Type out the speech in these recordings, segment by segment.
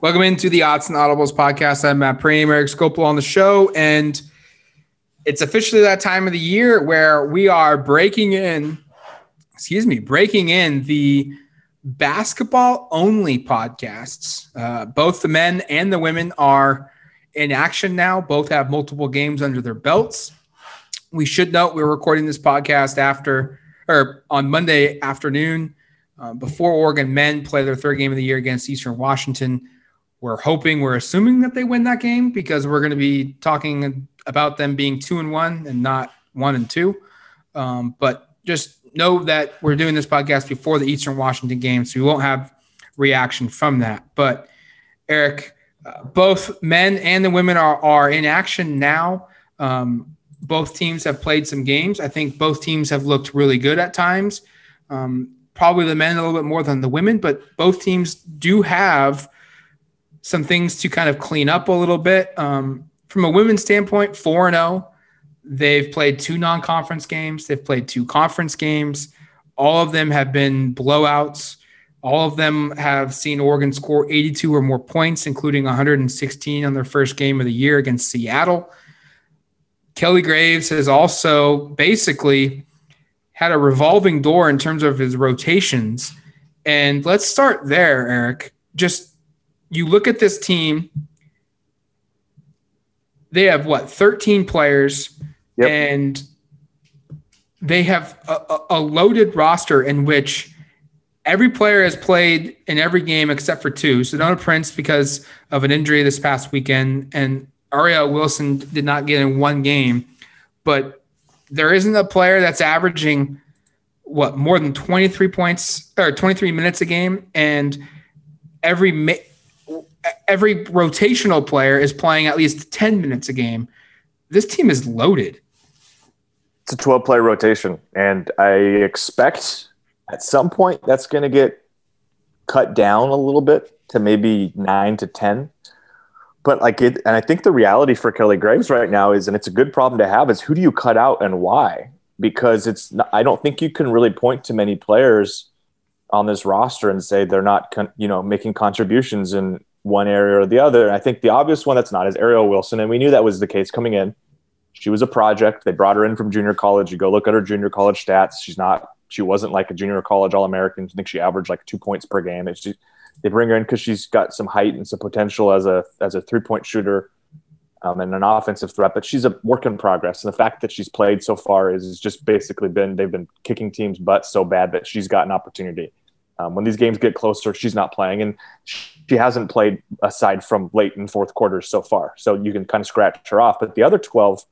Welcome into the Odds and Audibles podcast. I'm Matt Prehm, Eric Skopil on the show, and it's officially that time of the year where we are breaking in, excuse me, breaking in the basketball only podcasts. Uh, both the men and the women are in action now. Both have multiple games under their belts. We should note we're recording this podcast after or on Monday afternoon uh, before Oregon men play their third game of the year against Eastern Washington. We're hoping, we're assuming that they win that game because we're going to be talking about them being two and one and not one and two. Um, but just know that we're doing this podcast before the Eastern Washington game, so we won't have reaction from that. But Eric, uh, both men and the women are are in action now. Um, both teams have played some games. I think both teams have looked really good at times. Um, probably the men a little bit more than the women, but both teams do have some things to kind of clean up a little bit. Um, from a women's standpoint, 4 0. They've played two non conference games, they've played two conference games. All of them have been blowouts. All of them have seen Oregon score 82 or more points, including 116 on their first game of the year against Seattle. Kelly Graves has also basically had a revolving door in terms of his rotations. And let's start there, Eric. Just you look at this team, they have what, 13 players, yep. and they have a, a, loaded roster in which every player has played in every game except for two. So Sedona Prince, because of an injury this past weekend, and Aria Wilson did not get in one game, but there isn't a player that's averaging what more than 23 points or 23 minutes a game and every every rotational player is playing at least 10 minutes a game. This team is loaded. It's a 12 player rotation and i expect at some point that's going to get cut down a little bit to maybe 9 to 10 but like it, and I think the reality for Kelly Graves right now is, and it's a good problem to have, is who do you cut out and why? Because it's, not, I don't think you can really point to many players on this roster and say they're not, con, you know, making contributions in one area or the other. And I think the obvious one that's not is Ariel Wilson, and we knew that was the case coming in. She was a project. They brought her in from junior college. You go look at her junior college stats. She's not. She wasn't like a junior college All American. I think she averaged like two points per game. Just, they bring her in because she's got some height and some potential as a as a three point shooter um, and an offensive threat. But she's a work in progress, and the fact that she's played so far is just basically been they've been kicking teams' butts so bad that she's got an opportunity. Um, when these games get closer, she's not playing, and she hasn't played aside from late in fourth quarters so far. So you can kind of scratch her off. But the other twelve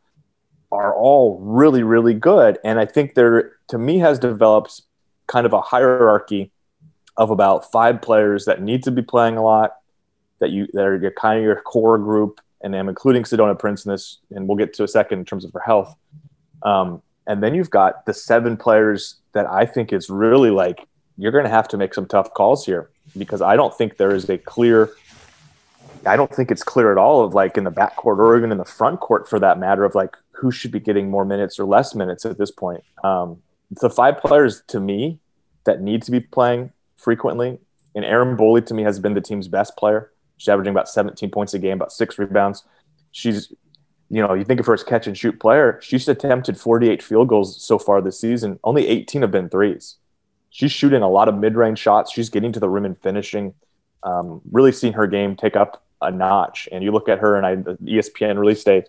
are all really, really good, and I think there, to me, has developed kind of a hierarchy of about five players that need to be playing a lot, that you that are your, kind of your core group, and I'm including Sedona Prince in this, and we'll get to a second in terms of her health. Um, and then you've got the seven players that I think is really like you're going to have to make some tough calls here because I don't think there is a clear. I don't think it's clear at all of like in the backcourt or even in the front court for that matter of like who should be getting more minutes or less minutes at this point. Um, the five players to me that need to be playing frequently. And Erin Boley to me has been the team's best player. She's averaging about 17 points a game, about six rebounds. She's, you know, you think of her as catch and shoot player. She's attempted 48 field goals so far this season. Only 18 have been threes. She's shooting a lot of mid range shots. She's getting to the rim and finishing. Um, really seen her game take up a notch. And you look at her, and I, ESPN released a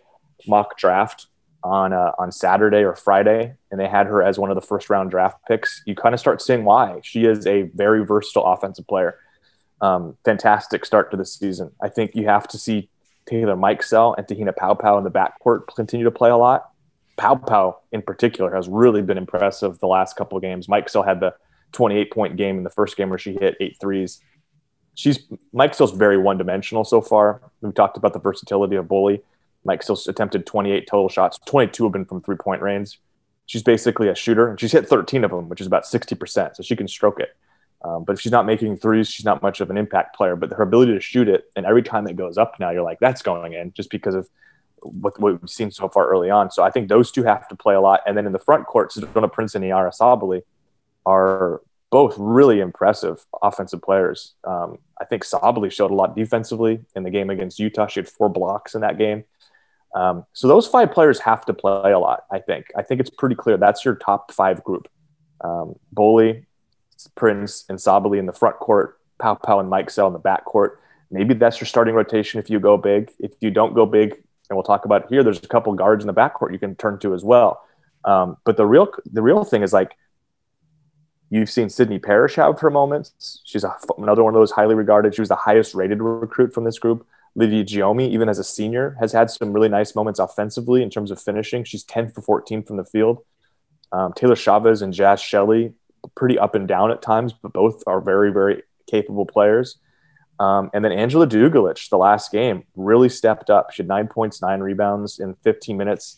mock draft on uh, on Saturday or Friday, and they had her as one of the first round draft picks. You kind of start seeing why she is a very versatile offensive player. Um, fantastic start to the season. I think you have to see Taylor Mikesell and Te-Hina Paopao in the backcourt continue to play a lot. Paopao in particular has really been impressive the last couple of games. Mikesell had the 28 point game in the first game where she hit eight threes. she's Mikesell's very one dimensional so far. We've talked about the versatility of Boley. Mike Still's attempted 28 total shots, 22 have been from three point range. She's basically a shooter, and she's hit 13 of them, which is about 60%. So she can stroke it. Um, but if she's not making threes, she's not much of an impact player. But her ability to shoot it, and every time it goes up now, you're like, that's going in just because of what, what we've seen so far early on. So I think those two have to play a lot. And then in the front court, Sedona Prince and Yara Sabally are both really impressive offensive players. Um, I think Sabally showed a lot defensively in the game against Utah. She had four blocks in that game. Um, so those five players have to play a lot. I think. I think it's pretty clear that's your top five group. Um, Prince, and Sabally in the front court. Paopao and Mikesell in the back court. Maybe that's your starting rotation if you go big. If you don't go big, and we'll talk about here, there's a couple guards in the backcourt you can turn to as well. Um, but the real the real thing is like You've seen Sydney Parrish have her moments. She's a, another one of those highly regarded. She was the highest rated recruit from this group. Lydia Giomi, even as a senior, has had some really nice moments offensively in terms of finishing. She's 10 for 14 from the field. Um, Taylor Chavez and Jaz Shelley, pretty up and down at times, but both are very, very capable players. Um, and then Angela Dugalich, the last game, really stepped up. She had nine points, nine rebounds in 15 minutes.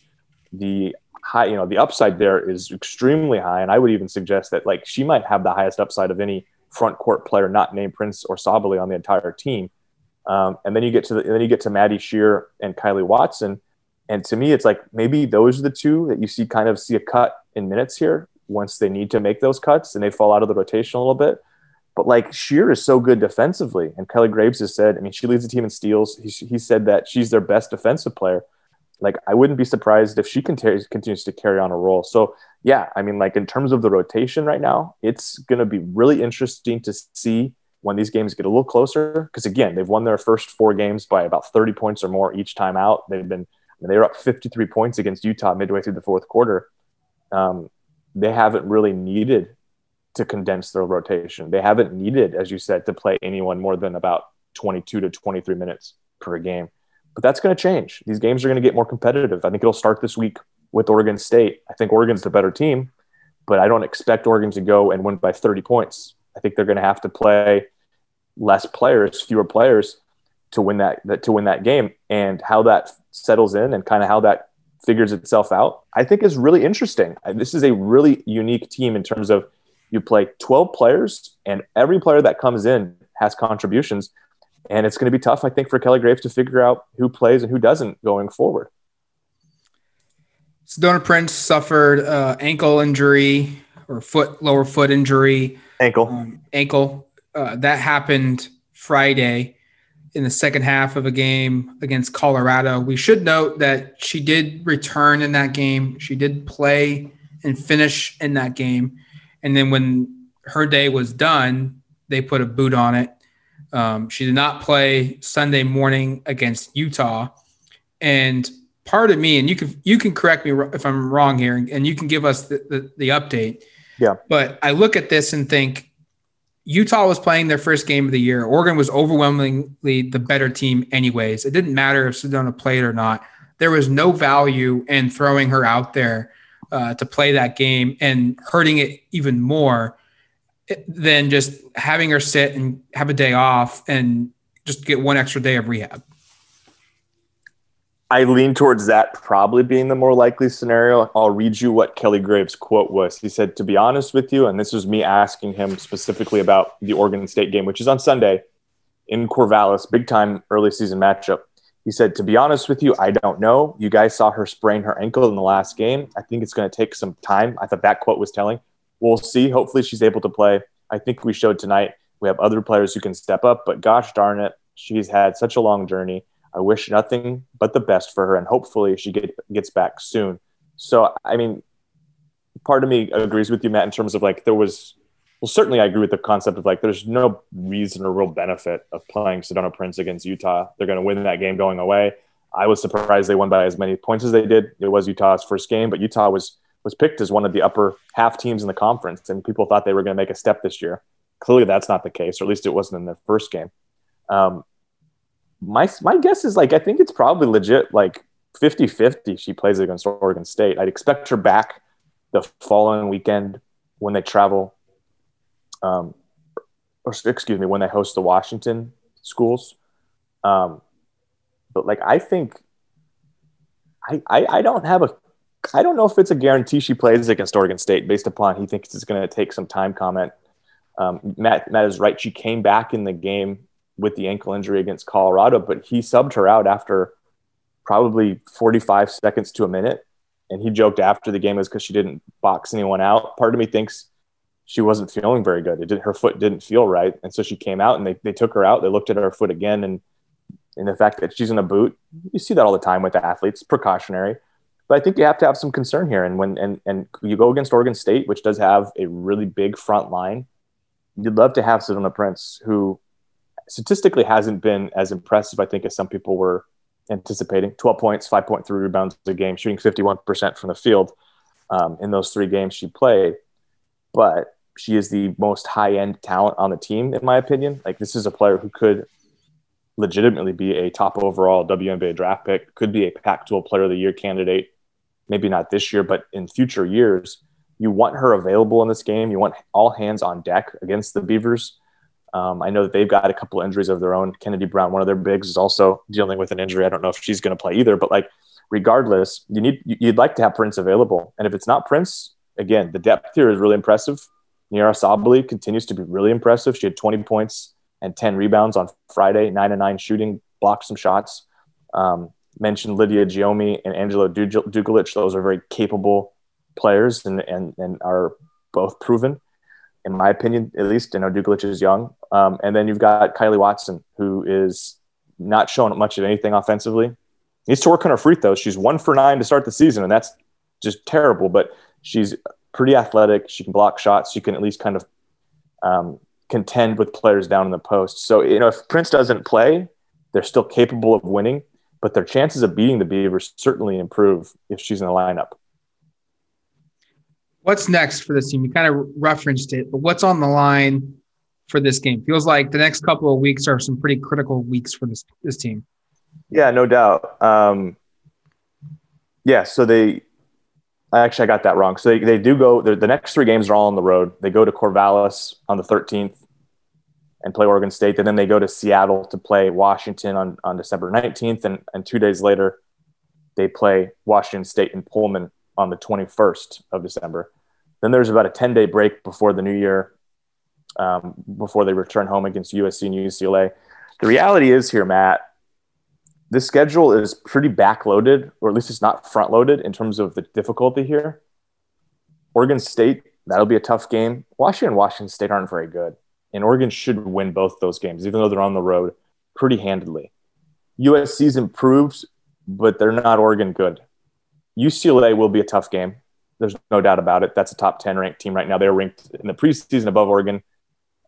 The high, you know, the upside there is extremely high. And I would even suggest that like she might have the highest upside of any front court player not named Prince or Sabally on the entire team. Um, and then you get to the, then you get to Maddie Scherr and Kylee Watson. And to me, it's like maybe those are the two that you see kind of see a cut in minutes here once they need to make those cuts and they fall out of the rotation a little bit. But like Scherr is so good defensively. And Kelly Graves has said, I mean, she leads the team in steals. He, he said that she's their best defensive player like I wouldn't be surprised if she continues continues to carry on a role. So yeah, I mean, like in terms of the rotation right now, it's going to be really interesting to see when these games get a little closer. Because again, they've won their first four games by about 30 points or more each time out. They've been I mean, they were up 53 points against Utah midway through the fourth quarter. Um, they haven't really needed to condense their rotation. They haven't needed, as you said, to play anyone more than about 22 to 23 minutes per game. But that's going to change. These games are going to get more competitive. I think it'll start this week with Oregon State. I think Oregon's the better team, but I don't expect Oregon to go and win by 30 points. I think they're going to have to play less players, fewer players to win that, that to win that game. And how that settles in and kind of how that figures itself out, I think is really interesting. This is a really unique team in terms of you play 12 players and every player that comes in has contributions and it's going to be tough, I think, for Kelly Graves to figure out who plays and who doesn't going forward. Sedona Prince suffered uh, ankle injury or foot lower foot injury. Ankle. Um, ankle. Uh, that happened Friday in the second half of a game against Colorado. We should note that she did return in that game. She did play and finish in that game. And then when her day was done, they put a boot on it um, she did not play Sunday morning against Utah, and part of me, and you can you can correct me if I'm wrong here, and you can give us the, the, the update. Yeah. But I look at this and think Utah was playing their first game of the year. Oregon was overwhelmingly the better team, anyways. It didn't matter if Sedona played or not. There was no value in throwing her out there uh, to play that game and hurting it even more than just having her sit and have a day off and just get one extra day of rehab. I lean towards that probably being the more likely scenario. I'll read you what Kelly Graves' quote was. He said, To be honest with you, and this was me asking him specifically about the Oregon State game, which is on Sunday in Corvallis, big time early season matchup. He said, To be honest with you, I don't know. You guys saw her sprain her ankle in the last game. I think it's going to take some time. I thought that quote was telling we'll see. Hopefully, she's able to play. I think we showed tonight we have other players who can step up, but gosh darn it, she's had such a long journey. I wish nothing but the best for her, and hopefully she get, gets back soon. So, I mean, part of me agrees with you, Matt, in terms of like there was, well, certainly I agree with the concept of like there's no reason or real benefit of playing Sedona Prince against Utah. They're going to win that game going away. I was surprised they won by as many points as they did. It was Utah's first game, but Utah was was picked as one of the upper half teams in the conference, and people thought they were going to make a step this year. Clearly, that's not the case, or at least it wasn't in their first game. Um, my my guess is like I think it's probably legit like 50-50 she plays against Oregon State. I'd expect her back the following weekend when they travel um, or excuse me, when they host the Washington schools. Um, but like, I think I, I, I don't have a, I don't know if it's a guarantee she plays against Oregon State based upon he thinks it's going to take some time comment. Um, Matt, Matt is right. She came back in the game with the ankle injury against Colorado, but he subbed her out after probably 45 seconds to a minute. And he joked after the game was because she didn't box anyone out. Part of me thinks she wasn't feeling very good. It did, her foot didn't feel right. And so she came out and they, they took her out. They looked at her foot again. And, and the fact that she's in a boot, you see that all the time with athletes, precautionary. But I think you have to have some concern here. And when and, and you go against Oregon State, which does have a really big front line, you'd love to have Sedona Prince, who statistically hasn't been as impressive, I think, as some people were anticipating 12 points, 5.3 rebounds a game, shooting 51% from the field um, in those three games she played. But she is the most high end talent on the team, in my opinion. Like, this is a player who could legitimately be a top overall WNBA draft pick, could be a Pac 12 player of the year candidate. Maybe not this year, but in future years. You want her available in this game. You want all hands on deck against the Beavers. Um, I know that they've got a couple injuries of their own. Kennedy Brown, one of their bigs, is also dealing with an injury. I don't know if she's going to play either, but like regardless, you need you'd like to have Prince available. And if it's not Prince, again, the depth here is really impressive. Nyara Sabally continues to be really impressive. She had 20 points and 10 rebounds on Friday, nine and nine shooting, blocked some shots. Um, mentioned Lydia Giomi and Angela Dugalich. Those are very capable players and, and, and are both proven in my opinion, at least. I know Dugalich is young. Um, and then you've got Kylee Watson, who is not showing much of anything offensively. Needs to work on her free throws. She's one for nine to start the season, and that's just terrible. But she's pretty athletic. She can block shots. She can at least kind of um, contend with players down in the post. So, you know, if Prince doesn't play, they're still capable of winning, but their chances of beating the Beavers certainly improve if she's in the lineup what's next for this team? You kind of referenced it, but what's on the line for this game? Feels like the next couple of weeks are some pretty critical weeks for this this team. Yeah, no doubt. Um, yeah, so they actually I got that wrong. So they, they do go the next three games are all on the road. They go to Corvallis on the 13th and play Oregon State. And then they go to Seattle to play Washington on, on December 19th. And, and two days later, they play Washington State in Pullman on the 21st of December. Then there's about a 10 day break before the new year, um, before they return home against USC and UCLA. The reality is here, Matt, this schedule is pretty backloaded, or at least it's not front loaded in terms of the difficulty here. Oregon State, that'll be a tough game. Washington Washington State aren't very good. And Oregon should win both those games, even though they're on the road pretty handedly. USC's improved, but they're not Oregon good. UCLA will be a tough game. There's no doubt about it. That's a top 10 ranked team right now. They're ranked in the preseason above Oregon.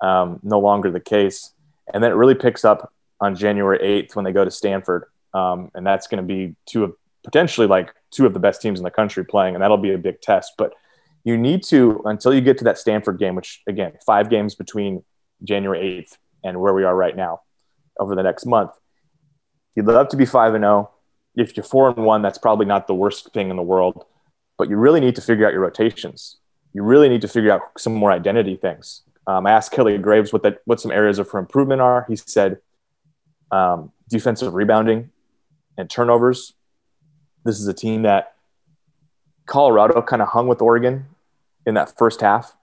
Um, no longer the case. And then it really picks up on January 8th when they go to Stanford. Um, and that's going to be two of potentially like two of the best teams in the country playing. And that'll be a big test. But you need to, until you get to that Stanford game, which again, five games between January 8th and where we are right now over the next month. You'd love to be 5 and 0 if you're four and one, that's probably not the worst thing in the world. But you really need to figure out your rotations. You really need to figure out some more identity things. Um, I asked Kelly Graves what that what some areas of for improvement are. He said um, defensive rebounding and turnovers. This is a team that Colorado kind of hung with Oregon in that first half,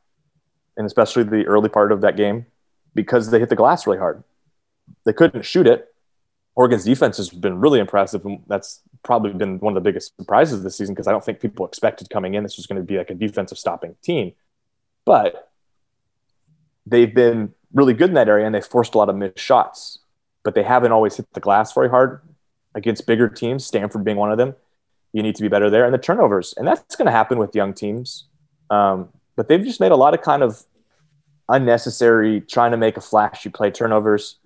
and especially the early part of that game because they hit the glass really hard. They couldn't shoot it, Oregon's defense has been really impressive, and that's probably been one of the biggest surprises this season because I don't think people expected coming in this was going to be like a defensive stopping team. But they've been really good in that area, and they've forced a lot of missed shots, but they haven't always hit the glass very hard against bigger teams. Stanford being one of them, you need to be better there, and the turnovers, and that's going to happen with young teams. Um, but they've just made a lot of kind of unnecessary trying to make a flashy play turnovers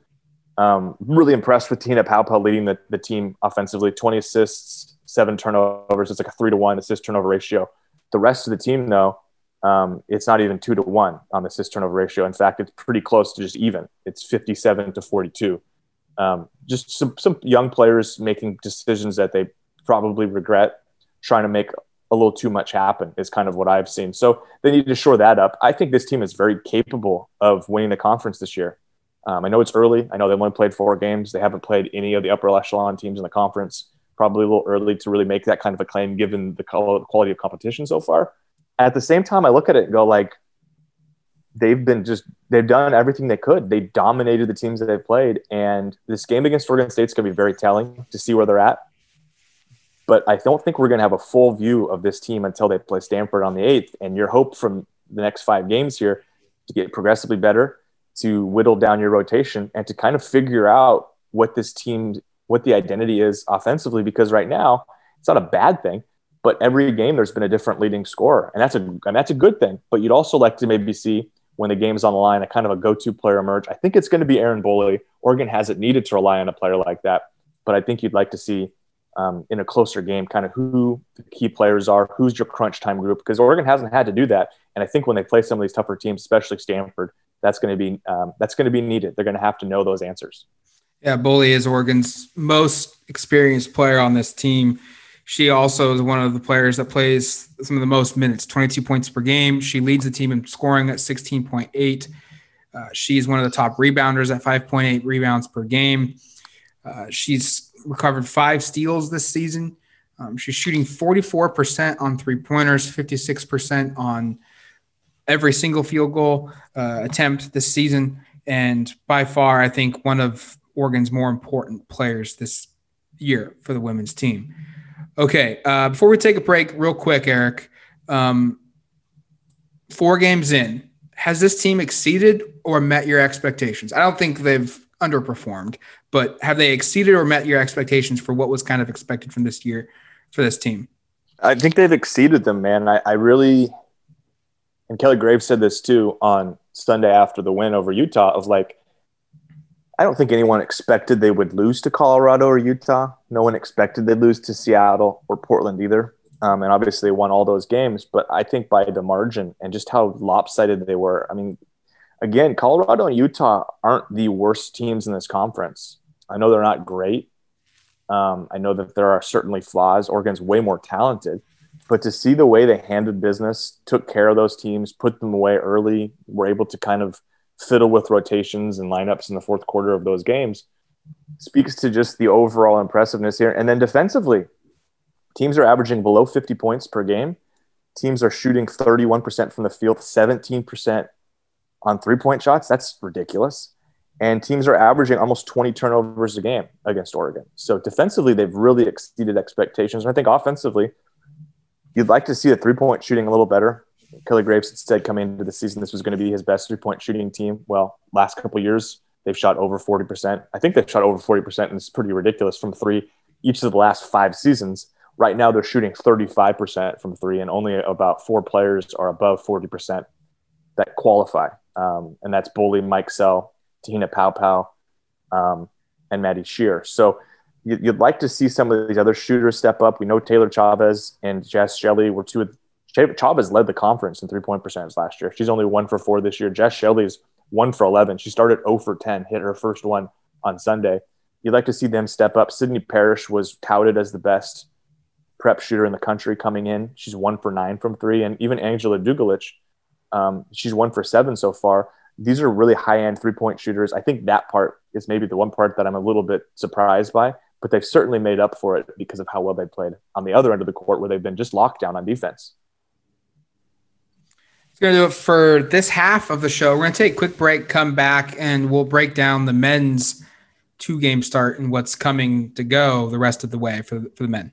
um, really impressed with Te-Hina Paopao leading the, the team offensively 20 assists, seven turnovers. It's like a three to one assist turnover ratio. The rest of the team, though, um, it's not even two to one on the assist turnover ratio. In fact, it's pretty close to just even. It's 57 to 42. Um, just some, some young players making decisions that they probably regret, trying to make a little too much happen, is kind of what I've seen. So they need to shore that up. I think this team is very capable of winning the conference this year. Um, I know it's early. I know they've only played four games. They haven't played any of the upper echelon teams in the conference. Probably a little early to really make that kind of a claim given the quality of competition so far. At the same time, I look at it and go like, they've been just they've done everything they could. They dominated the teams that they've played, and this game against Oregon State is going to be very telling to see where they're at. But I don't think we're going to have a full view of this team until they play Stanford on the eighth. And your hope from the next five games here to get progressively better, to whittle down your rotation, and to kind of figure out what this team, what the identity is offensively. Because right now, it's not a bad thing but every game there's been a different leading scorer and that's a and that's a good thing but you'd also like to maybe see when the game's on the line, a kind of a go-to player emerge. I think it's going to be Erin Boley. Oregon hasn't needed to rely on a player like that, but I think you'd like to see um, in a closer game kind of who the key players are, who's your crunch time group, because Oregon hasn't had to do that. And I think when they play some of these tougher teams, especially Stanford, that's going to be um, that's going to be needed. They're going to have to know those answers. Yeah, Boley is Oregon's most experienced player on this team. She also is one of the players that plays some of the most minutes, 22 points per game. She leads the team in scoring at 16.8. Uh, she's one of the top rebounders at 5.8 rebounds per game. Uh, she's recovered five steals this season. Um, she's shooting 44% on three pointers, 56% on every single field goal uh, attempt this season. And by far, I think one of Oregon's more important players this year for the women's team. Okay. Uh, before we take a break, real quick, Eric, um, four games in, has this team exceeded or met your expectations? I don't think they've underperformed, but have they exceeded or met your expectations for what was kind of expected from this year for this team? I think they've exceeded them, man. I, I really, and Kelly Graves said this too on Sunday after the win over Utah of like, I don't think anyone expected they would lose to Colorado or Utah. No one expected they'd lose to Seattle or Portland either. Um, and obviously won all those games, but I think by the margin and just how lopsided they were. I mean, again, Colorado and Utah aren't the worst teams in this conference. I know they're not great. Um, I know that there are certainly flaws. Oregon's way more talented, but to see the way they handled business, took care of those teams, put them away early, were able to kind of fiddle with rotations and lineups in the fourth quarter of those games speaks to just the overall impressiveness here. And then defensively, teams are averaging below 50 points per game. Teams are shooting 31% from the field, 17% on three point shots. That's ridiculous. And teams are averaging almost 20 turnovers a game against Oregon. So defensively, they've really exceeded expectations. And I think offensively, you'd like to see the three point shooting a little better. Kelly Graves said coming into the season this was going to be his best three point shooting team. Well, last couple years they've shot over 40%. I think they've shot over 40%, and it's pretty ridiculous from three each of the last five seasons. Right now they're shooting 35% from three, and only about four players are above 40% that qualify. Um, and that's Boley, Mike Sell, Te-Hina Paopao, um, and Maddie Scherr. So you'd like to see some of these other shooters step up. We know Taylor Chavez and Jaz Shelley were two of Chavez led the conference in three point percentage last year. She's only one for four this year. Jaz Shelley's one for 11. She started 0 for 10, hit her first one on Sunday. You'd like to see them step up. Sydney Parrish was touted as the best prep shooter in the country coming in. She's one for nine from three. And even Angela Dugalich, um, she's one for seven so far. These are really high end three point shooters. I think that part is maybe the one part that I'm a little bit surprised by, but they've certainly made up for it because of how well they played on the other end of the court where they've been just locked down on defense It's going to do it for this half of the show. We're going to take a quick break, come back, and we'll break down the men's two game start and what's coming to go the rest of the way for, for the men.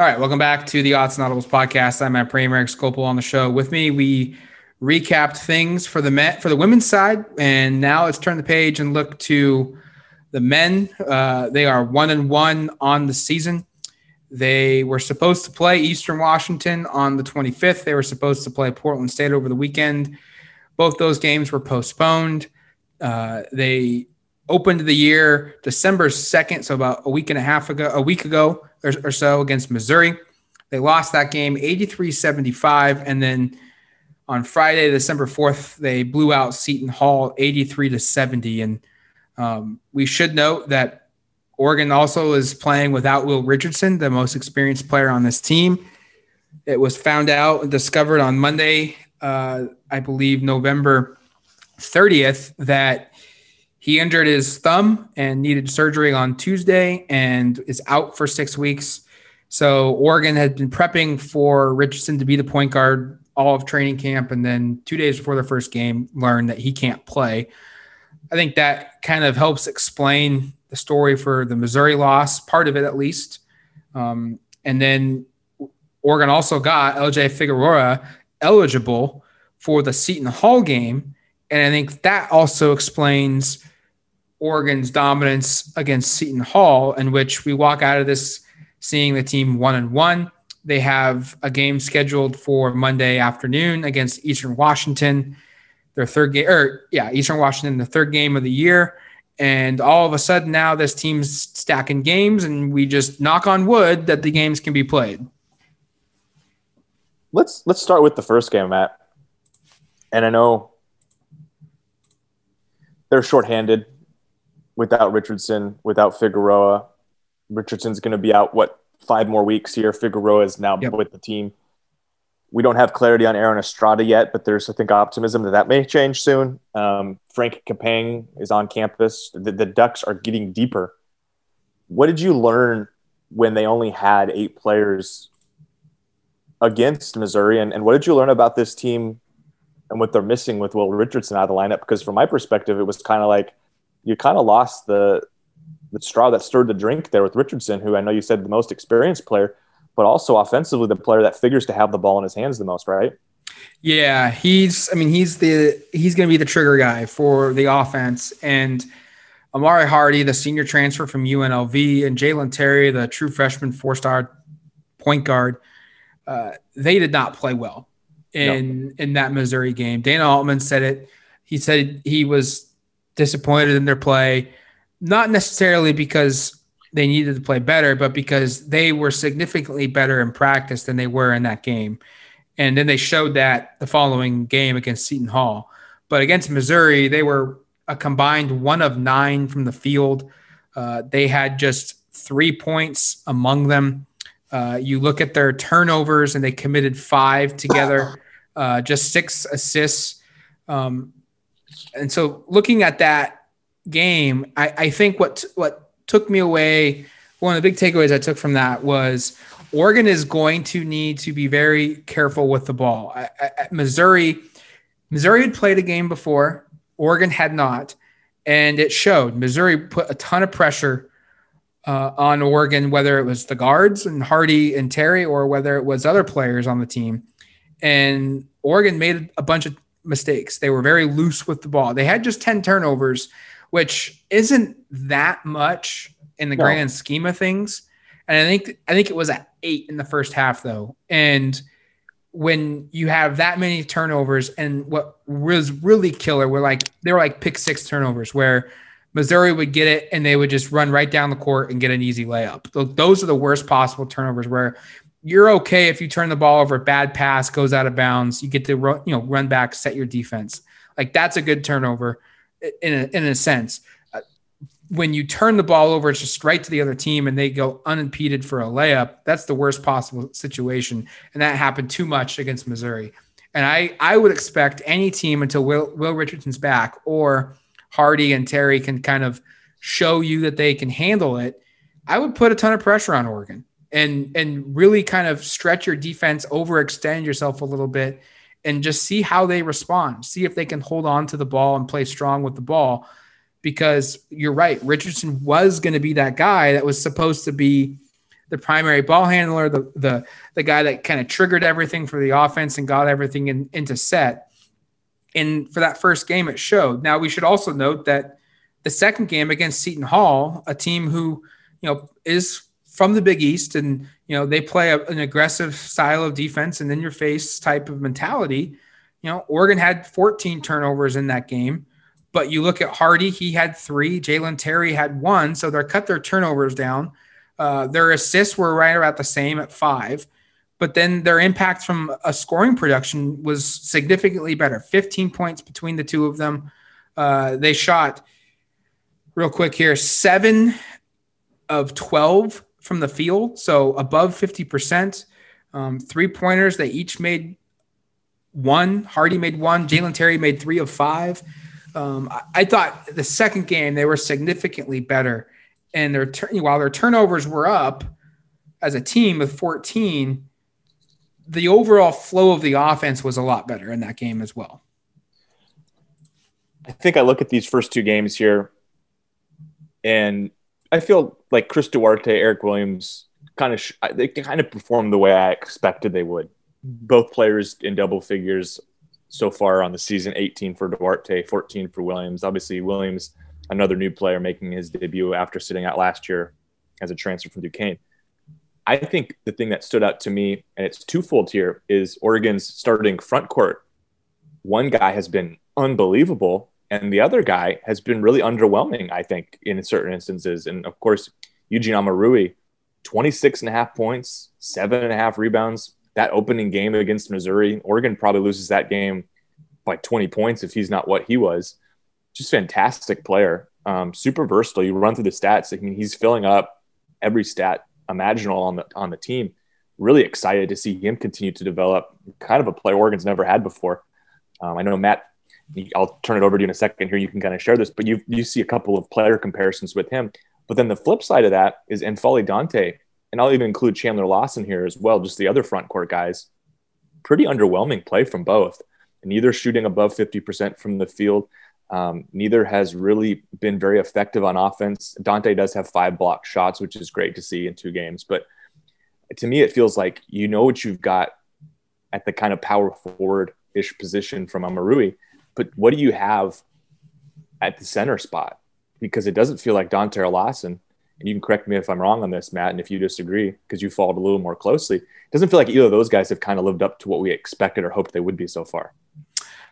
All right, welcome back to the Odds and Audibles podcast. I'm Matt Pramer, Skopil on the show. With me, we recapped things for the men for the women's side, and now let's turn the page and look to the men. Uh, they are one and one on the season. They were supposed to play Eastern Washington on the 25th. They were supposed to play Portland State over the weekend. Both those games were postponed. Uh, they opened the year December 2nd, so about a week and a half ago, a week ago or, or so against Missouri. They lost that game 83 75. And then on Friday, December 4th, they blew out Seton Hall 83 to 70. And um, we should note that Oregon also is playing without Will Richardson, the most experienced player on this team. It was found out and discovered on Monday, uh, I believe November 30th, that he injured his thumb and needed surgery on Tuesday and is out for six weeks. So Oregon had been prepping for Richardson to be the point guard all of training camp, and then two days before the first game, learned that he can't play. I think that kind of helps explain the story for the Missouri loss, part of it at least. Um, and then Oregon also got LJ Figueroa eligible for the Seton Hall game. And I think that also explains Oregon's dominance against Seton Hall, in which we walk out of this seeing the team one and one. They have a game scheduled for Monday afternoon against Eastern Washington, their third game, or yeah, Eastern Washington, the third game of the year. And all of a sudden now this team's stacking games, and we just knock on wood that the games can be played. Let's let's start with the first game, Matt. And I know they're shorthanded without Richardson, without Figueroa. Richardson's going to be out what five more weeks here. Figueroa is now yep. with the team. We don't have clarity on Aaron Estrada yet, but there's I think optimism that that may change soon. Um, Franck Kepnang is on campus. The, the Ducks are getting deeper. What did you learn when they only had eight players against Missouri, and, and what did you learn about this team and what they're missing with Will Richardson out of the lineup? Because from my perspective, it was kind of like you kind of lost the the straw that stirred the drink there with Richardson, who I know you said the most experienced player, but also offensively the player that figures to have the ball in his hands the most, right? Yeah, he's. I mean, he's the he's going to be the trigger guy for the offense, and Amari Hardy, the senior transfer from UNLV, and Jalen Terry, the true freshman four-star point guard. Uh, they did not play well in in that Missouri game. Dana Altman said it. He said he was disappointed in their play not necessarily because they needed to play better, but because they were significantly better in practice than they were in that game. And then they showed that the following game against Seton Hall. But against Missouri, they were a combined one of nine from the field. Uh, they had just three points among them. Uh, you look at their turnovers, and they committed five together, uh, just six assists. Um, and so, looking at that, game, I, I think what what took me away, one of the big takeaways I took from that was Oregon is going to need to be very careful with the ball. Missouri, Missouri had played a game before, Oregon had not, and it showed. Missouri put a ton of pressure uh, on Oregon, whether it was the guards and Hardy and Terry, or whether it was other players on the team. And Oregon made a bunch of mistakes. They were very loose with the ball. They had just 10 turnovers, which isn't that much in the no. grand scheme of things. And I think I think it was at eight in the first half though. And when you have that many turnovers, and what was really killer were like they were like pick six turnovers where Missouri would get it and they would just run right down the court and get an easy layup. Those are the worst possible turnovers where you're okay if you turn the ball over, bad pass goes out of bounds, you get to run, you know run back, set your defense. Like that's a good turnover in a, in a sense. Uh, when you turn the ball over it's just right to the other team and they go unimpeded for a layup, that's the worst possible situation. And that happened too much against Missouri. And I, I would expect any team until Will, Will Richardson's back or Hardy and Terry can kind of show you that they can handle it. I would put a ton of pressure on Oregon and and really kind of stretch your defense, overextend yourself a little bit and just see how they respond. See if they can hold on to the ball and play strong with the ball. Because you're right, Richardson was going to be that guy that was supposed to be the primary ball handler, the the the guy that kind of triggered everything for the offense and got everything in, into set. And for that first game, it showed. Now we should also note that the second game against Seton Hall, a team who you know is from the Big East, and you know they play a, an aggressive style of defense and in your face type of mentality. You know, Oregon had 14 turnovers in that game, but you look at Hardy, he had three. Jalen Terry had one, so they cut their turnovers down. Uh, their assists were right about the same at five, but then their impact from a scoring production was significantly better 15 points between the two of them. Uh, they shot, real quick here, seven of 12 from the field, so above 50%. Um, three pointers, they each made one. Hardy made one. Jalen Terry made three of five. Um, I, I, thought the second game they were significantly better and their while their turnovers were up as a team with 14, the overall flow of the offense was a lot better in that game as well. I think I look at these first two games here, and I feel like Chris Duarte, Eric Williams, kind of sh- they kind of performed the way I expected they would. Both players in double figures so far on the season 18 for Duarte, 14 for Williams. Obviously, Williams another new player making his debut after sitting out last year as a transfer from Duquesne. I think the thing that stood out to me, and it's twofold here, is Oregon's starting front court. One guy has been unbelievable, and the other guy has been really underwhelming, I think, in certain instances. And of course, Eugene Omoruyi, 26 and a half points, seven and a half rebounds. That opening game against Missouri, Oregon probably loses that game by 20 points if he's not what he was just fantastic player. Um, super versatile. You run through the stats. I mean, he's filling up every stat imaginable on the on the team. Really excited to see him continue to develop. Kind of a player Oregon's never had before. Um, I know Matt. I'll turn it over to you in a second here. You can kind of share this, but you you see a couple of player comparisons with him. But then the flip side of that is N'Faly Dante, and I'll even include Chandler Lawson here as well. Just the other front court guys. Pretty underwhelming play from both. Neither shooting above 50% from the field. Um, neither has really been very effective on offense. Dante does have five block shots, which is great to see in two games. But to me, it feels like you know what you've got at the kind of power forward ish position from Omoruyi. But what do you have at the center spot? Because it doesn't feel like Dante or Lawson. And you can correct me if I'm wrong on this, Matt, and if you disagree, because you followed a little more closely. It doesn't feel like either of those guys have kind of lived up to what we expected or hoped they would be so far.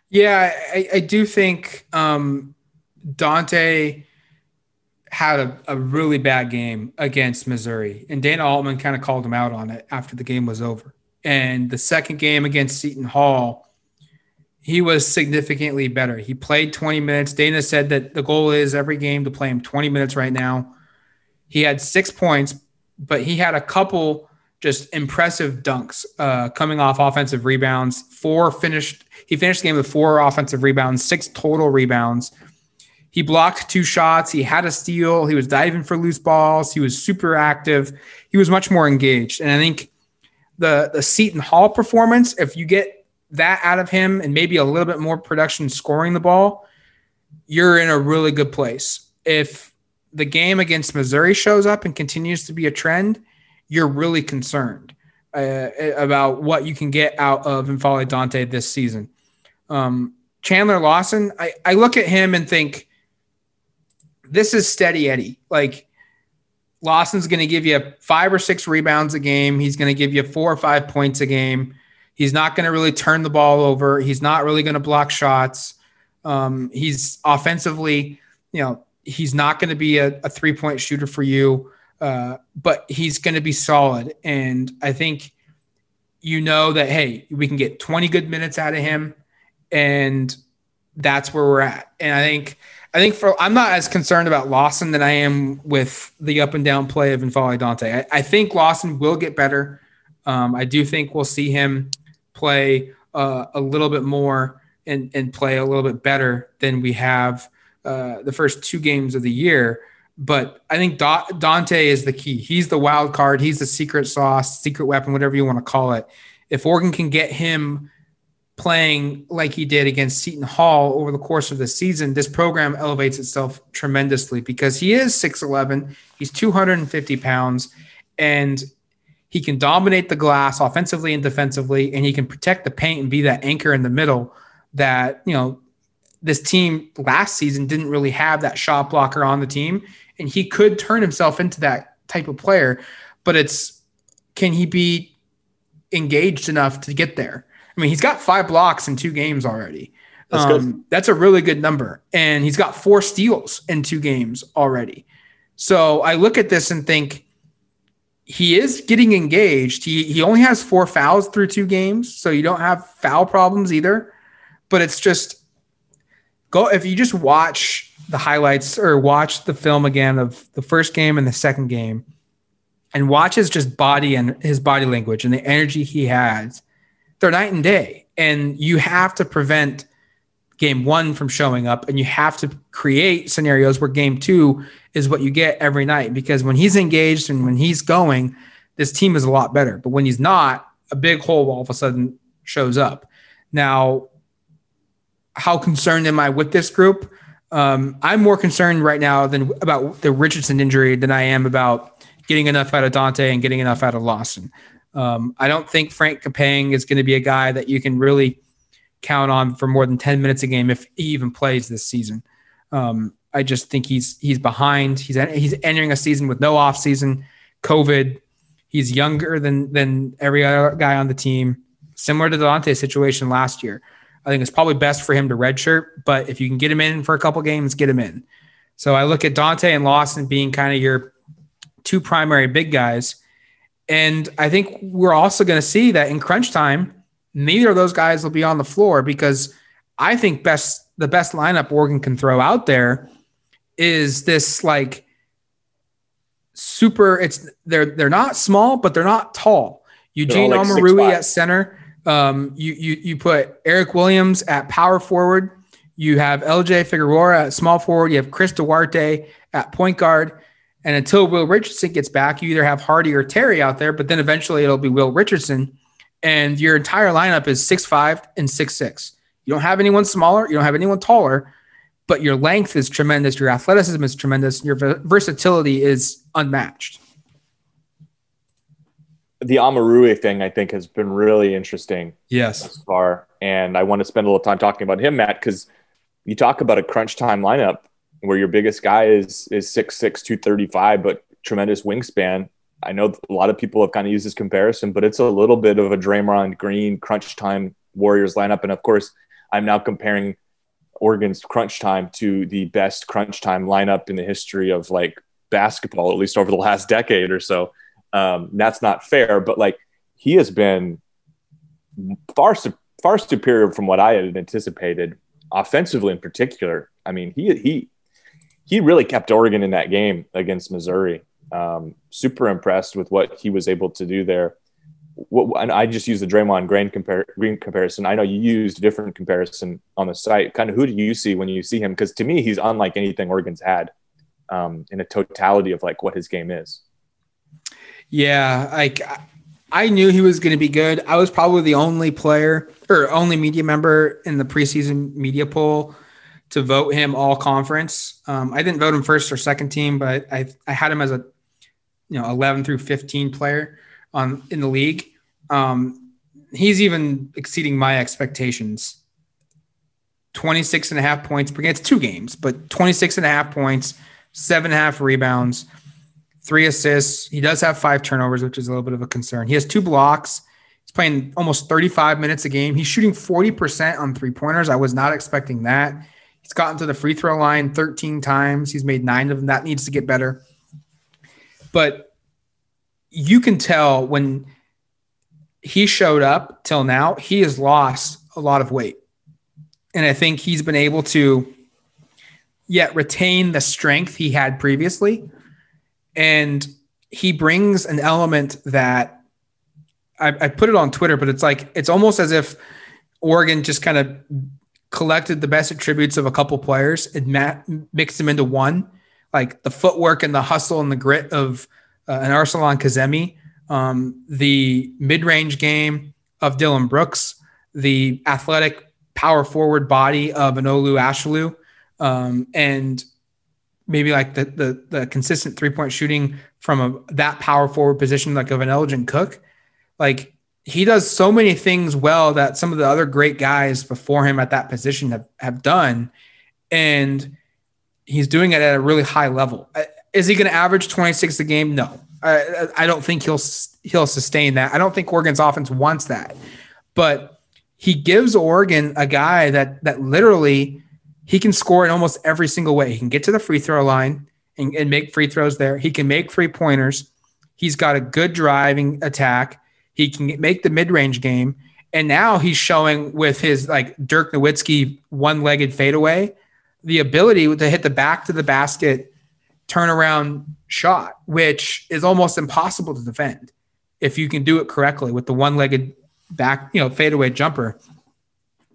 Yeah, I, I do think um, Dante had a, a, really bad game against Missouri, and Dana Altman kind of called him out on it after the game was over. And the second game against Seton Hall, he was significantly better. He played 20 minutes. Dana said that the goal is every game to play him 20 minutes right now. He had six points, but he had a couple just impressive dunks uh, coming off offensive rebounds. Four finished. He finished the game with four offensive rebounds, six total rebounds. He blocked two shots. He had a steal. He was diving for loose balls. He was super active. He was much more engaged. And I think the the Seton Hall performance, if you get that out of him and maybe a little bit more production scoring the ball, you're in a really good place. If the game against Missouri shows up and continues to be a trend, you're really concerned uh, about what you can get out of N'Faly Dante this season. Um, Chandler Lawson, I, I look at him and think this is steady Eddie. Like Lawson's going to give you five or six rebounds a game. He's going to give you four or five points a game. He's not going to really turn the ball over. He's not really going to block shots. Um, he's offensively, you know, he's not going to be a, a three point shooter for you. Uh, but he's going to be solid. And I think you know that, hey, we can get 20 good minutes out of him. And that's where we're at. And I think, I think for, I'm not as concerned about Lawson than I am with the up and down play of N'Faly Dante. I, I, think Lawson will get better. Um, I do think we'll see him play uh, a little bit more and, and play a little bit better than we have uh, the first two games of the year. But I think Dante is the key. He's the wild card. He's the secret sauce, secret weapon, whatever you want to call it. If Oregon can get him playing like he did against Seton Hall over the course of the season, this program elevates itself tremendously because he is 6'11, he's 250 pounds, and he can dominate the glass offensively and defensively, and he can protect the paint and be that anchor in the middle. that, you know, this team last season didn't really have that shot blocker on the team. And he could turn himself into that type of player, but it's can he be engaged enough to get there? I mean, he's got five blocks in two games already. That's um, good. That's a really good number. And he's got four steals in two games already. So I look at this and think he is getting engaged. He he only has four fouls through two games, so you don't have foul problems either. But it's just go if you just watch the highlights or watch the film again of the first game and the second game and watch his just body and his body language and the energy he has they're night and day and you have to prevent game one from showing up and you have to create scenarios where game two is what you get every night because when he's engaged and when he's going this team is a lot better. But when he's not a big hole all of a sudden shows up. Now how concerned am i with this group? Um, i'm more concerned right now than about the richardson injury than i am about getting enough out of dante and getting enough out of lawson. Um, i don't think Franck Kepnang is going to be a guy that you can really count on for more than 10 minutes a game if he even plays this season. Um, I just think he's he's behind. He's he's entering a season with no off season, COVID. He's younger than than every other guy on the team. Similar to Dante's situation last year. I think it's probably best for him to redshirt, but if you can get him in for a couple games, get him in. So I look at Dante and Lawson being kind of your two primary big guys. And I think we're also going to see that in crunch time, neither of those guys will be on the floor because I think best the best lineup Oregon can throw out there is this like super it's they're they're not small but they're not tall. Eugene like Omoruyi at center. Um, you you you put Eric Williams at power forward. You have LJ Figueroa at small forward. You have Chris Duarte at point guard. And until Will Richardson gets back, you either have Hardy or Terry out there, but then eventually it'll be Will Richardson and your entire lineup is six five and six six. You don't have anyone smaller, you don't have anyone taller, but your length is tremendous, your athleticism is tremendous, your versatility is unmatched. The Omoruyi thing, I think, has been really interesting Yes. far, and I want to spend a little time talking about him, Matt, because you talk about a crunch time lineup where your biggest guy is is 6'6", 235, but tremendous wingspan. I know a lot of people have kind of used this comparison, but it's a little bit of a Draymond Green crunch time Warriors lineup. And of course, I'm now comparing Oregon's crunch time to the best crunch time lineup in the history of like basketball, at least over the last decade or so. Um, that's not fair, but like he has been far far superior from what I had anticipated, offensively in particular. I mean, he he he really kept Oregon in that game against Missouri. Um, super impressed with what he was able to do there. What, and I just used the Draymond Green, compar- Green comparison. I know you used a different comparison on the site. Kind of who do you see when you see him? Because to me, he's unlike anything Oregon's had um, in a totality of like what his game is. Yeah, like I knew he was going to be good. I was probably the only player or only media member in the preseason media poll to vote him all conference. Um, I didn't vote him first or second team, but I I had him as a you know 11 through 15 player on in the league. Um, he's even exceeding my expectations. 26 and a half points per game. It's two games, but 26 and a half points, seven and a half rebounds, three assists. He does have five turnovers, which is a little bit of a concern. He has two blocks. He's playing almost 35 minutes a game. He's shooting 40% on three pointers. I was not expecting that. He's gotten to the free throw line 13 times. He's made nine of them. That needs to get better. But you can tell when he showed up till now, he has lost a lot of weight. And I think he's been able to yet retain the strength he had previously. And he brings an element that I, I put it on Twitter, but it's like it's almost as if Oregon just kind of collected the best attributes of a couple players and ma- mixed them into one, like the footwork and the hustle and the grit of uh, an Arsalan Kazemi, um, the mid-range game of Dillon Brooks, the athletic power forward body of an Olu Ashaolu, um, and maybe like the, the the consistent three point shooting from a that power forward position like of an Elgin Cook. Like he does so many things well that some of the other great guys before him at that position have, have done. And he's doing it at a really high level. Uh, is he going to average 26 a game? No. I, I don't think he'll he'll sustain that. I don't think Oregon's offense wants that. But he gives Oregon a guy that that literally he can score in almost every single way. He can get to the free throw line and, and make free throws there. He can make three pointers. He's got a good driving attack. He can make the mid range game. And now he's showing with his like Dirk Nowitzki one legged fadeaway the ability to hit the back to the basket turnaround shot, which is almost impossible to defend if you can do it correctly with the one legged back, you know, fadeaway jumper.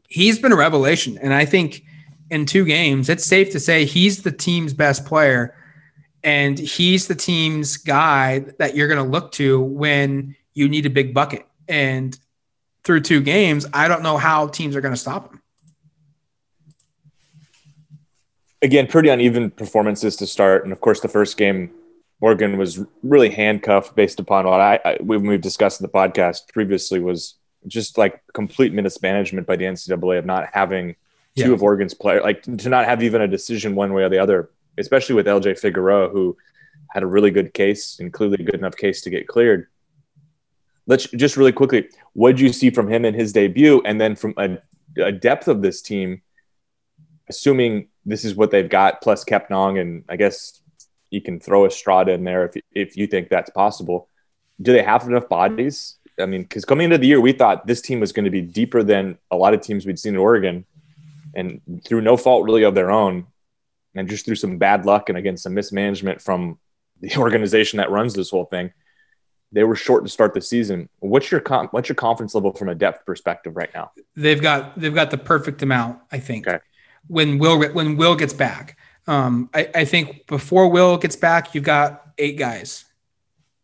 He's been a revelation. And I think in two games, it's safe to say he's the team's best player and he's the team's guy that you're going to look to when you need a big bucket. And through two games, I don't know how teams are going to stop him. Again, pretty uneven performances to start. And of course, the first game, Oregon was really handcuffed based upon what I, I when we've discussed in the podcast previously was just like complete mismanagement by the NCAA of not having two yeah. of Oregon's players, like to not have even a decision one way or the other, especially with LJ Figueroa, who had a really good case and clearly a good enough case to get cleared. Let's just really quickly, what did you see from him in his debut? And then from a, a depth of this team, assuming this is what they've got, plus Kepnang, and I guess you can throw Estrada in there if, if you think that's possible. Do they have enough bodies? I mean, because coming into the year, we thought this team was going to be deeper than a lot of teams we'd seen in Oregon and through no fault really of their own, and just through some bad luck and again some mismanagement from the organization that runs this whole thing, they were short to start the season. What's your what's your confidence level from a depth perspective right now? They've got they've got the perfect amount, I think. Okay. When Will when Will gets back, um, I, I think before Will gets back, you've got eight guys.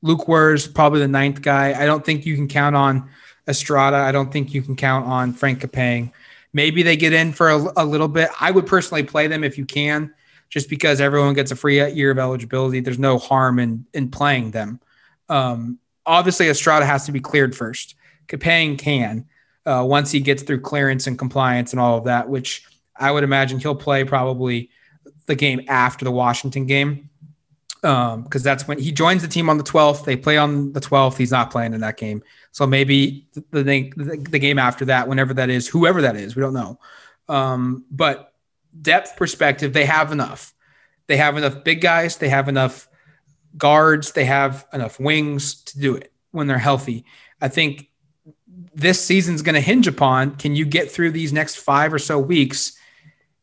Luke Wurz probably the ninth guy. I don't think you can count on Estrada. I don't think you can count on Franck Kepnang. Maybe they get in for a, a, little bit. I would personally play them if you can, just because everyone gets a free year of eligibility. There's no harm in in playing them. Um, obviously, Estrada has to be cleared first. Capang can uh, once he gets through clearance and compliance and all of that, which I would imagine he'll play probably the game after the Washington game because um, that's when he joins the team on the 12th. They play on the 12th. He's not playing in that game. So maybe the, the, the game after that, whenever that is, whoever that is, we don't know. Um, but depth perspective, they have enough. They have enough big guys. They have enough guards. They have enough wings to do it when they're healthy. I think this season's going to hinge upon can you get through these next five or so weeks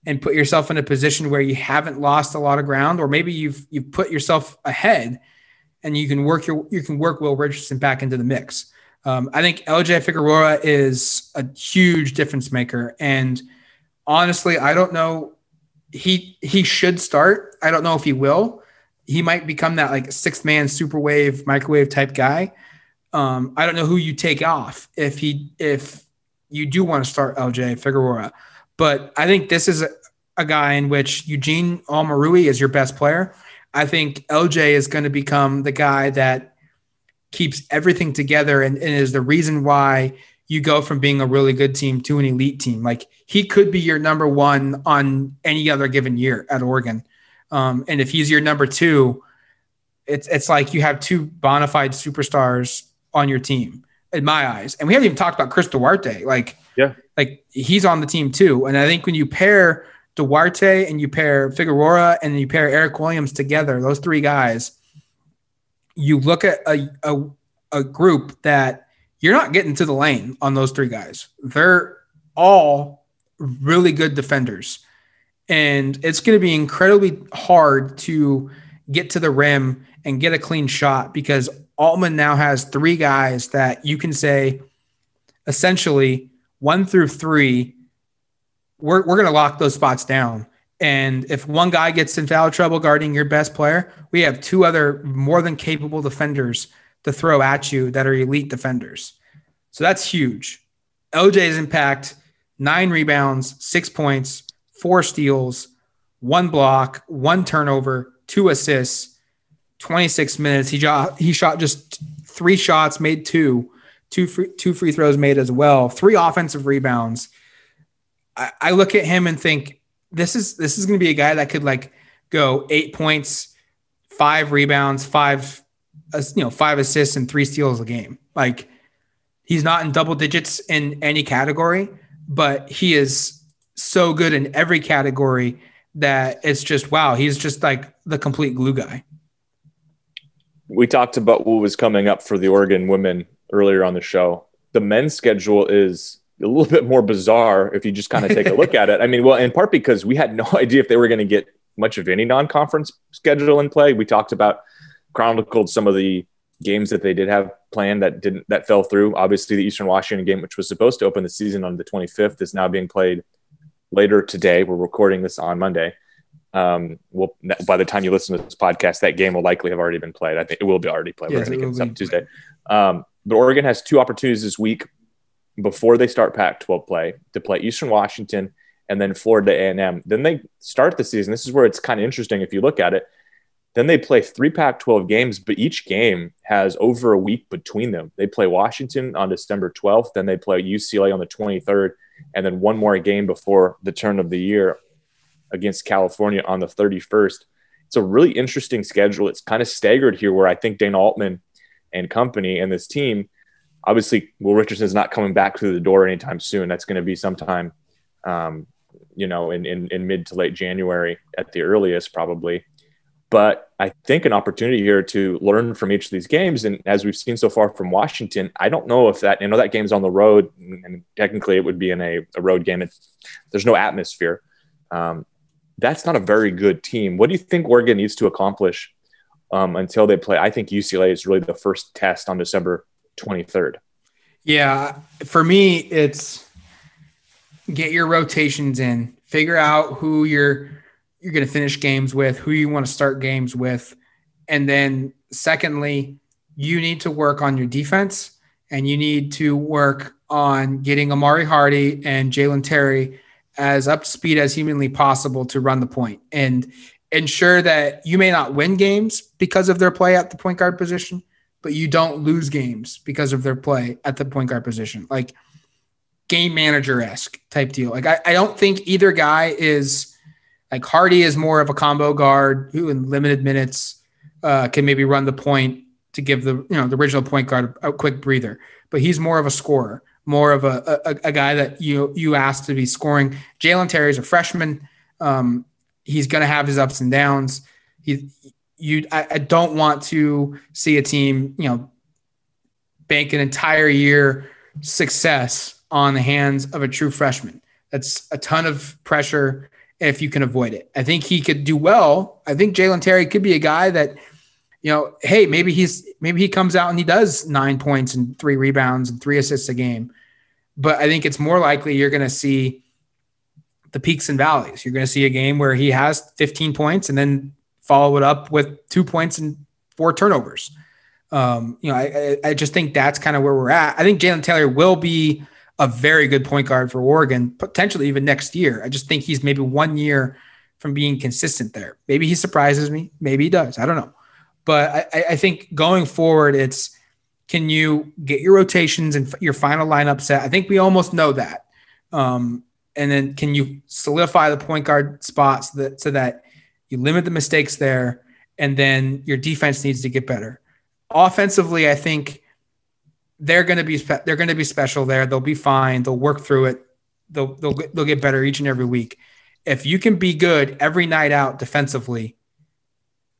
and put yourself in a position where you haven't lost a lot of ground, or maybe you've you've put yourself ahead, and you can work your you can work Will Richardson back into the mix. Um, I think LJ Figueroa is a huge difference maker, and honestly, I don't know. He he should start. I don't know if he will. He might become that like sixth man super wave microwave type guy. Um, I don't know who you take off if he if you do want to start LJ Figueroa. But I think this is a, a guy in which Eugene Omoruyi is your best player. I think LJ is going to become the guy that keeps everything together and, and, is the reason why you go from being a really good team to an elite team. Like he could be your number one on any other given year at Oregon. Um, and if he's your number two, it's it's like you have two bona fide superstars on your team in my eyes. And we haven't even talked about Chris Duarte. Like, yeah, like he's on the team too. And I think when you pair Duarte and you pair Figueroa and you pair Eric Williams together, those three guys, you look at a, a, a group that you're not getting to the lane on those three guys. They're all really good defenders. And it's going to be incredibly hard to get to the rim and get a clean shot because Altman now has three guys that you can say essentially one through three, we're, we're going to lock those spots down. And if one guy gets in foul trouble guarding your best player, we have two other more than capable defenders to throw at you that are elite defenders. So that's huge. LJ's impact nine rebounds, six points, four steals, one block, one turnover, two assists, 26 minutes. He, jo- he shot just three shots, made two, two free, two free throws made as well, three offensive rebounds. I, I look at him and think this is this is going to be a guy that could like go eight points, five rebounds, five you know five assists and three steals a game. Like he's not in double digits in any category, but he is so good in every category that it's just wow. He's just like the complete glue guy. We talked about what was coming up for the Oregon women earlier on the show. The men's schedule is a little bit more bizarre if you just kind of take a look at it. I mean, well, in part because we had no idea if they were going to get much of any non-conference schedule in play. We talked about chronicled some of the games that they did have planned that didn't that fell through. Obviously, the Eastern Washington game, which was supposed to open the season on the 25th, is now being played later today. We're recording this on Monday. Um, well, by the time you listen to this podcast, that game will likely have already been played. I think it will be already played. Yes, We're going to get Tuesday. Um, but Oregon has two opportunities this week before they start Pac-12 play to play Eastern Washington and then Florida A&M. Then they start the season. This is where it's kind of interesting if you look at it. Then they play three Pac 12 games, but each game has over a week between them. They play Washington on December 12th, then they play UCLA on the 23rd, and then one more game before the turn of the year against California on the 31st. It's a really interesting schedule. It's kind of staggered here where I think Dana Altman and company and this team, obviously, Will Richardson is not coming back through the door anytime soon. That's going to be sometime, um, you know, in, in, in mid to late January at the earliest, probably but I think an opportunity here to learn from each of these games. And as we've seen so far from Washington, I don't know if that, you know, that game's on the road and technically it would be in a, a road game. It's, there's no atmosphere. Um, that's not a very good team. What do you think Oregon needs to accomplish um, until they play? I think UCLA is really the first test on December 23rd. Yeah. For me, it's get your rotations in, figure out who you're, you're going to finish games with, who you want to start games with. And then, secondly, you need to work on your defense and you need to work on getting Amari Hardy and Jalen Terry as up to speed as humanly possible to run the point and ensure that you may not win games because of their play at the point guard position, but you don't lose games because of their play at the point guard position. Like game manager esque type deal. Like I, I don't think either guy is like Hardy is more of a combo guard who, in limited minutes, uh, can maybe run the point to give the you know the original point guard a, quick breather. But he's more of a scorer, more of a, a, a guy that you you ask to be scoring. Jalen Terry is a freshman. Um, he's going to have his ups and downs. He, you, I, I don't want to see a team, you know, bank an entire year success on the hands of a true freshman. That's a ton of pressure if you can avoid it. I think he could do well. I think Jalen Terry could be a guy that, you know, hey, maybe he's maybe he comes out and he does nine points and three rebounds and three assists a game. But I think it's more likely you're going to see the peaks and valleys. You're going to see a game where he has 15 points and then follow it up with two points and four turnovers. Um, you know, I, I just think that's kind of where we're at. I think Jalen Taylor will be a very good point guard for Oregon, potentially even next year. I just think he's maybe one year from being consistent there. Maybe he surprises me. Maybe he does. I don't know. But I, I think going forward, it's can you get your rotations and your final lineup set? I think we almost know that. Um, and then can you solidify the point guard spots so that, so that you limit the mistakes there? And then your defense needs to get better. Offensively, I think they're going to be spe- they're going to be special there. They'll be fine. They'll work through it. They'll they'll they'll get better each and every week. If you can be good every night out defensively,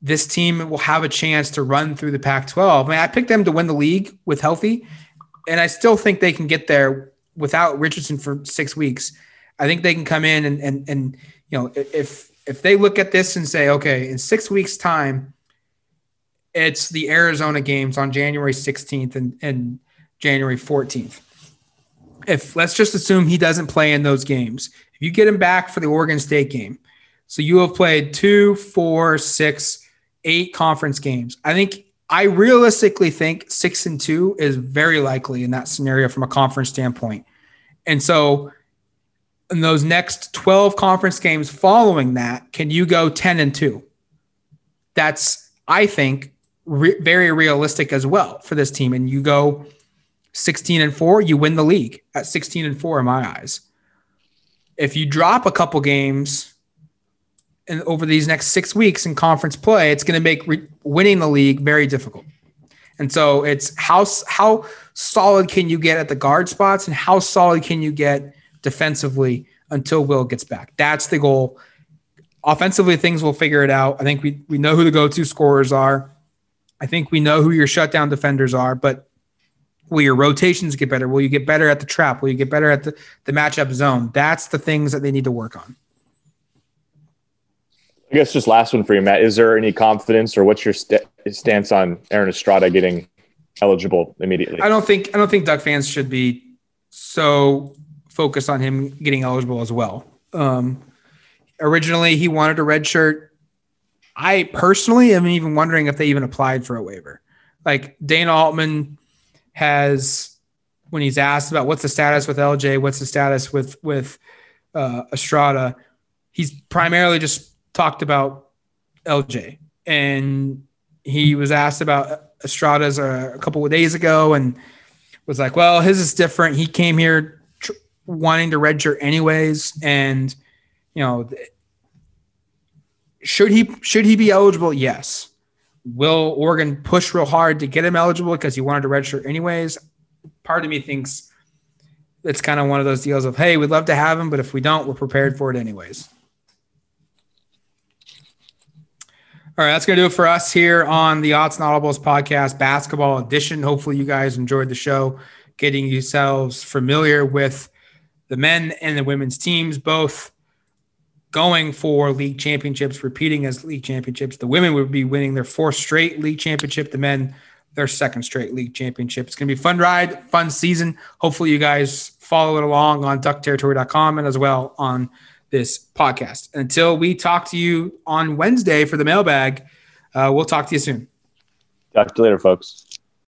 this team will have a chance to run through the Pac-12. I mean, I picked them to win the league with healthy, and I still think they can get there without Richardson for six weeks. I think they can come in and and and you know if if they look at this and say, okay, in six weeks' time, it's the Arizona games on January 16th and and January 14th. If let's just assume he doesn't play in those games, if you get him back for the Oregon State game, so you have played two, four, six, eight conference games. I think I realistically think six and two is very likely in that scenario from a conference standpoint. And so in those next 12 conference games following that, can you go 10 and two? That's, I think, re- very realistic as well for this team. And you go 16 and 4, you win the league at 16 and 4 in my eyes. If you drop a couple games and over these next 6 weeks in conference play, it's going to make re- winning the league very difficult. And so it's how how solid can you get at the guard spots and how solid can you get defensively until Will gets back. That's the goal. Offensively, things will figure it out. I think we we know who the go-to scorers are. I think we know who your shutdown defenders are, but will your rotations get better? Will you get better at the trap? Will you get better at the, the matchup zone? That's the things that they need to work on. I guess just last one for you, Matt. Is there any confidence or what's your st- stance on Aaron Estrada getting eligible immediately? I don't think I don't think Duck fans should be so focused on him getting eligible as well. Um, originally, he wanted a red shirt. I personally am even wondering if they even applied for a waiver. Like Dana Altman has, when he's asked about what's the status with LJ, what's the status with with uh, Estrada, he's primarily just talked about LJ, and he was asked about Estrada's a, a couple of days ago, and was like, "Well, his is different. He came here tr- wanting to redshirt anyways, and you know." Should he should he be eligible? Yes. Will Oregon push real hard to get him eligible because he wanted to redshirt anyways? Part of me thinks it's kind of one of those deals of, hey, we'd love to have him, but if we don't, we're prepared for it anyways. All right, that's going to do it for us here on the Odds and Audibles podcast, basketball edition. Hopefully, you guys enjoyed the show, getting yourselves familiar with the men and the women's teams, both going for league championships, repeating as league championships. The women would be winning their fourth straight league championship, the men, their second straight league championship. It's going to be fun ride, fun season. Hopefully, you guys follow it along on duckterritory.com and as well on this podcast. Until we talk to you on Wednesday for the mailbag, uh, we'll talk to you soon. Talk to you later, folks.